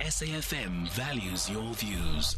SAFM values your views.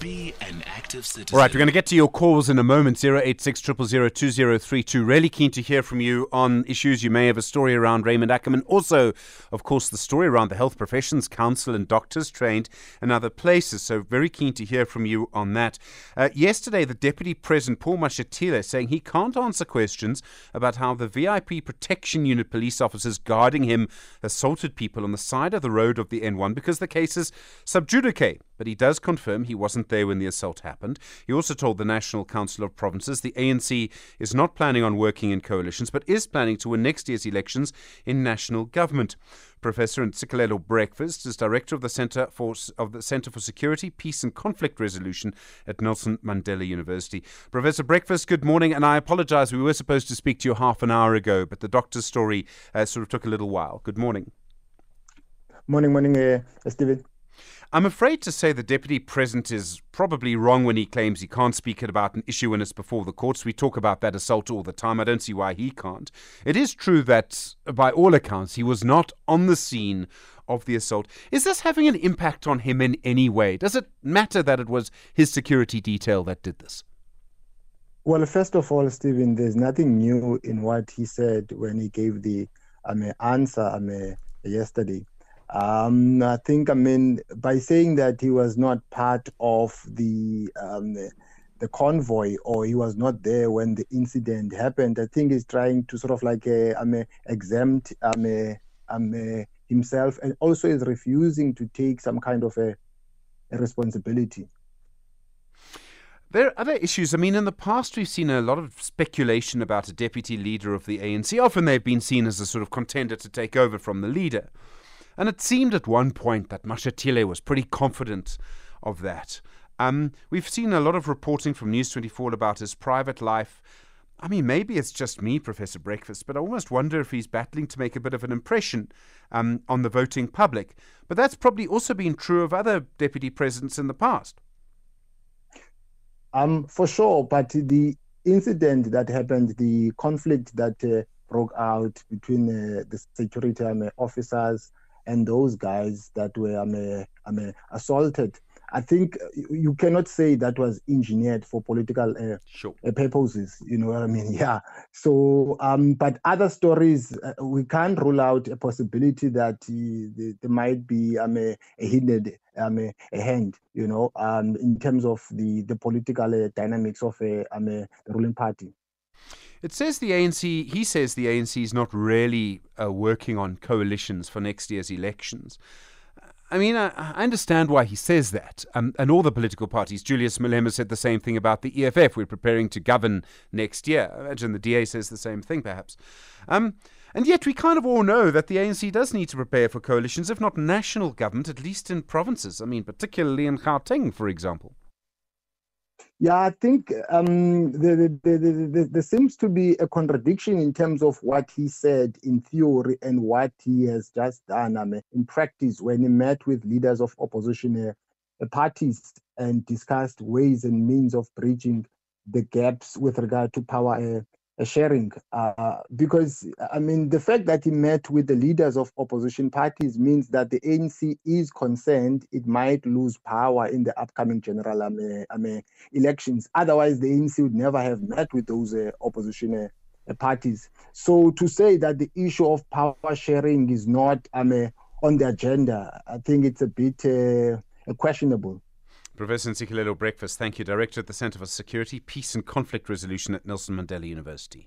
Be an active citizen. All right, we're going to get to your calls in a moment. 086 2032. Really keen to hear from you on issues. You may have a story around Raymond Ackerman. Also, of course, the story around the Health Professions Council and doctors trained in other places. So, very keen to hear from you on that. Uh, yesterday, the Deputy President, Paul Mashatile, saying he can't answer questions about how the VIP Protection Unit police officers guarding him assaulted people on the side of the road of the N1 because the case is sub judice. But he does confirm he wasn't there when the assault happened. He also told the National Council of Provinces the ANC is not planning on working in coalitions, but is planning to win next year's elections in national government. Professor Ntsikelelo Breakfast is director of the Center for of the Center for Security, Peace and Conflict Resolution at Nelson Mandela University. Professor Breakfast, good morning, and I apologize. We were supposed to speak to you half an hour ago, but the doctor's story uh, sort of took a little while. Good morning. Morning, morning, uh, Stephen. I'm afraid to say the Deputy President is probably wrong when he claims he can't speak about an issue when it's before the courts. We talk about that assault all the time. I don't see why he can't. It is true that, by all accounts, he was not on the scene of the assault. Is this having an impact on him in any way? Does it matter that it was his security detail that did this? Well, first of all, Stephen, there's nothing new in what he said when he gave the um, answer um, yesterday. Um, I think, I mean, by saying that he was not part of the um, the convoy or he was not there when the incident happened, I think he's trying to sort of like uh, um, exempt um, um, himself and also is refusing to take some kind of a, a responsibility. There are other issues. I mean, in the past, we've seen a lot of speculation about a deputy leader of the ANC. Often they've been seen as a sort of contender to take over from the leader. And it seemed at one point that Mashatile was pretty confident of that. Um, we've seen a lot of reporting from News 24 about his private life. I mean, maybe it's just me, Professor Breakfast, but I almost wonder if he's battling to make a bit of an impression um, on the voting public. But that's probably also been true of other deputy presidents in the past. Um, for sure, but the incident that happened, the conflict that uh, broke out between uh, the security um, officers and those guys that were um, um, assaulted. I think you cannot say that was engineered for political uh, sure. uh, purposes. You know what I mean? Yeah. So, um, but other stories, uh, we can't rule out a possibility that uh, there might be um, a, a hidden um, a hand. You know, um, in terms of the the political uh, dynamics of uh, um, the ruling party. It says the ANC, he says the ANC is not really uh, working on coalitions for next year's elections. I mean, I, I understand why he says that. Um, and all the political parties, Julius Malema said the same thing about the EFF. We're preparing to govern next year. I imagine the DA says the same thing, perhaps. Um, and yet, we kind of all know that the ANC does need to prepare for coalitions, if not national government, at least in provinces. I mean, particularly in Gauteng, for example. Yeah, I think um, there, there, there, there, seems to be a contradiction in terms of what he said in theory and what he has just done. Um, in practice when he met with leaders of opposition uh, parties and discussed ways and means of bridging the gaps with regard to power uh, sharing uh, because I mean the fact that he met with the leaders of opposition parties means that the ANC is concerned it might lose power in the upcoming general elections. Otherwise, the ANC would never have met with those uh, opposition uh, parties. So to say that the issue of power sharing is not on the agenda, I think it's a bit uh, questionable. Professor Ntsikelelo Breakfast, thank you. Director at the Centre for Security, Peace and Conflict Resolution at Nelson Mandela University.